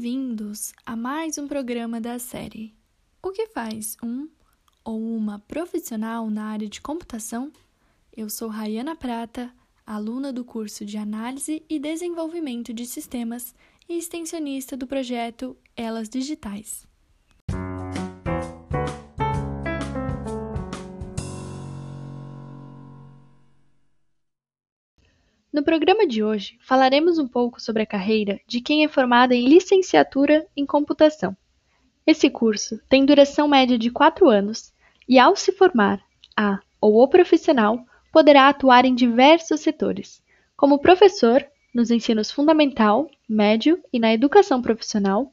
Bem-vindos a mais um programa da série O que faz um ou uma profissional na área de computação? Eu sou Rayana Prata, aluna do curso de Análise e Desenvolvimento de Sistemas e extensionista do projeto Elas Digitais. No programa de hoje, falaremos um pouco sobre a carreira de quem é formada em licenciatura em computação. Esse curso tem duração média de 4 anos e, ao se formar, a ou o profissional poderá atuar em diversos setores, como professor nos ensinos fundamental, médio e na educação profissional,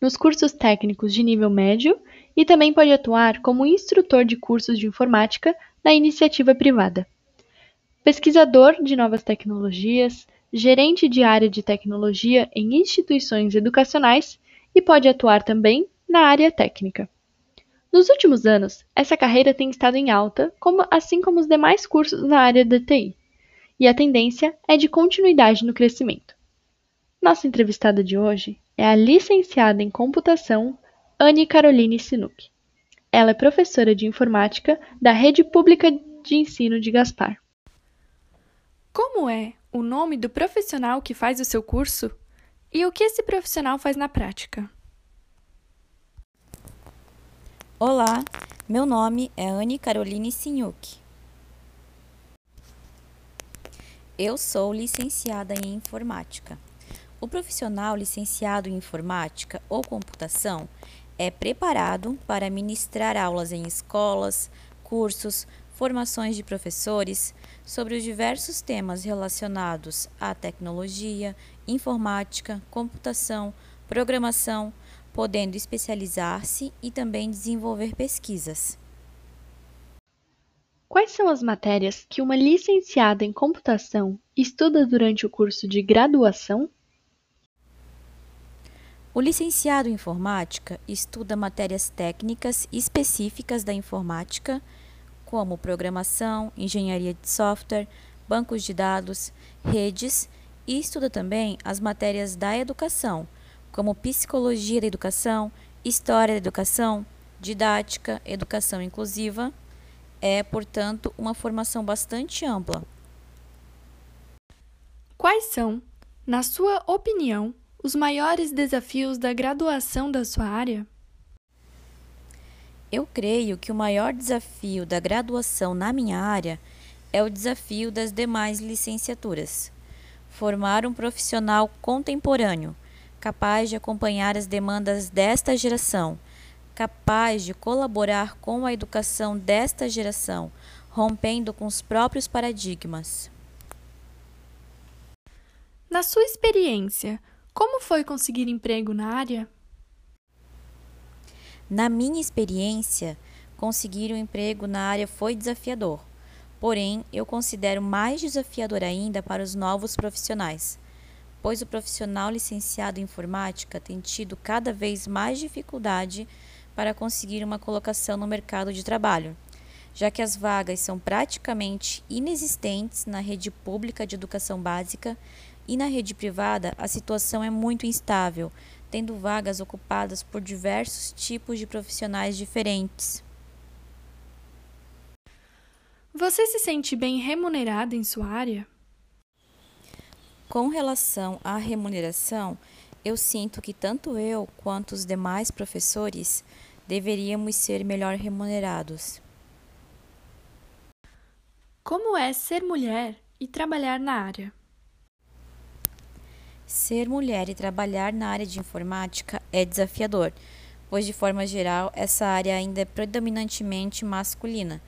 nos cursos técnicos de nível médio e também pode atuar como instrutor de cursos de informática na iniciativa privada pesquisador de novas tecnologias, gerente de área de tecnologia em instituições educacionais e pode atuar também na área técnica. Nos últimos anos, essa carreira tem estado em alta, como, assim como os demais cursos na área da TI, e a tendência é de continuidade no crescimento. Nossa entrevistada de hoje é a licenciada em computação Anne Caroline Sinuc. Ela é professora de informática da Rede Pública de Ensino de Gaspar. Como é o nome do profissional que faz o seu curso e o que esse profissional faz na prática? Olá, meu nome é Anne Caroline Sinhuk. Eu sou licenciada em informática. O profissional licenciado em informática ou computação é preparado para ministrar aulas em escolas, cursos, formações de professores sobre os diversos temas relacionados à tecnologia, informática, computação, programação, podendo especializar-se e também desenvolver pesquisas. Quais são as matérias que uma licenciada em computação estuda durante o curso de graduação? O licenciado em informática estuda matérias técnicas específicas da informática como programação, engenharia de software, bancos de dados, redes e estuda também as matérias da educação, como psicologia da educação, história da educação, didática, educação inclusiva. É, portanto, uma formação bastante ampla. Quais são, na sua opinião, os maiores desafios da graduação da sua área? Eu creio que o maior desafio da graduação na minha área é o desafio das demais licenciaturas. Formar um profissional contemporâneo, capaz de acompanhar as demandas desta geração, capaz de colaborar com a educação desta geração, rompendo com os próprios paradigmas. Na sua experiência, como foi conseguir emprego na área? Na minha experiência, conseguir um emprego na área foi desafiador. Porém, eu considero mais desafiador ainda para os novos profissionais, pois o profissional licenciado em informática tem tido cada vez mais dificuldade para conseguir uma colocação no mercado de trabalho, já que as vagas são praticamente inexistentes na rede pública de educação básica e na rede privada a situação é muito instável, tendo vagas ocupadas por diversos tipos de profissionais diferentes. Você se sente bem remunerado em sua área? Com relação à remuneração, eu sinto que tanto eu quanto os demais professores deveríamos ser melhor remunerados. Como é ser mulher e trabalhar na área? Ser mulher e trabalhar na área de informática é desafiador, pois, de forma geral, essa área ainda é predominantemente masculina.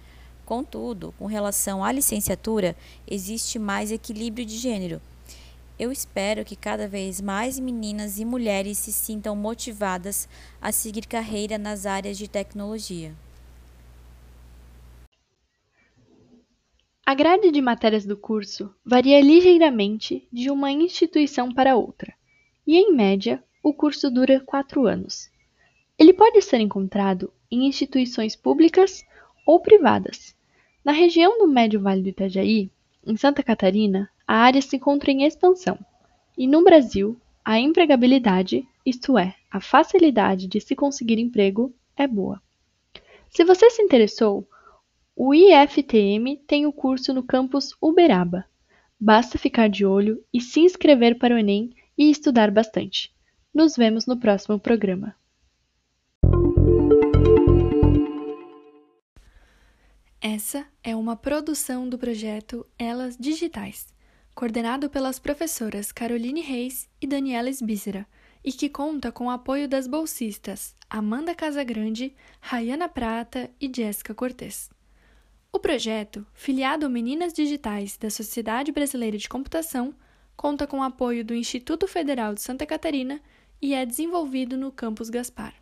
Contudo, com relação à licenciatura, existe mais equilíbrio de gênero. Eu espero que cada vez mais meninas e mulheres se sintam motivadas a seguir carreira nas áreas de tecnologia. A grade de matérias do curso varia ligeiramente de uma instituição para outra, e, em média, o curso dura quatro anos. Ele pode ser encontrado em instituições públicas ou privadas. Na região do Médio Vale do Itajaí, em Santa Catarina, a área se encontra em expansão, e no Brasil, a empregabilidade, isto é, a facilidade de se conseguir emprego, é boa. Se você se interessou, o IFTM tem o curso no campus Uberaba. Basta ficar de olho e se inscrever para o Enem e estudar bastante. Nos vemos no próximo programa. Essa é uma produção do projeto Elas Digitais, coordenado pelas professoras Caroline Reis e Daniela Sbícera, e que conta com o apoio das bolsistas Amanda Casagrande, Rayana Prata e Jéssica Cortes. O projeto, filiado ao Meninas Digitais da Sociedade Brasileira de Computação, conta com o apoio do Instituto Federal de Santa Catarina e é desenvolvido no Campus Gaspar.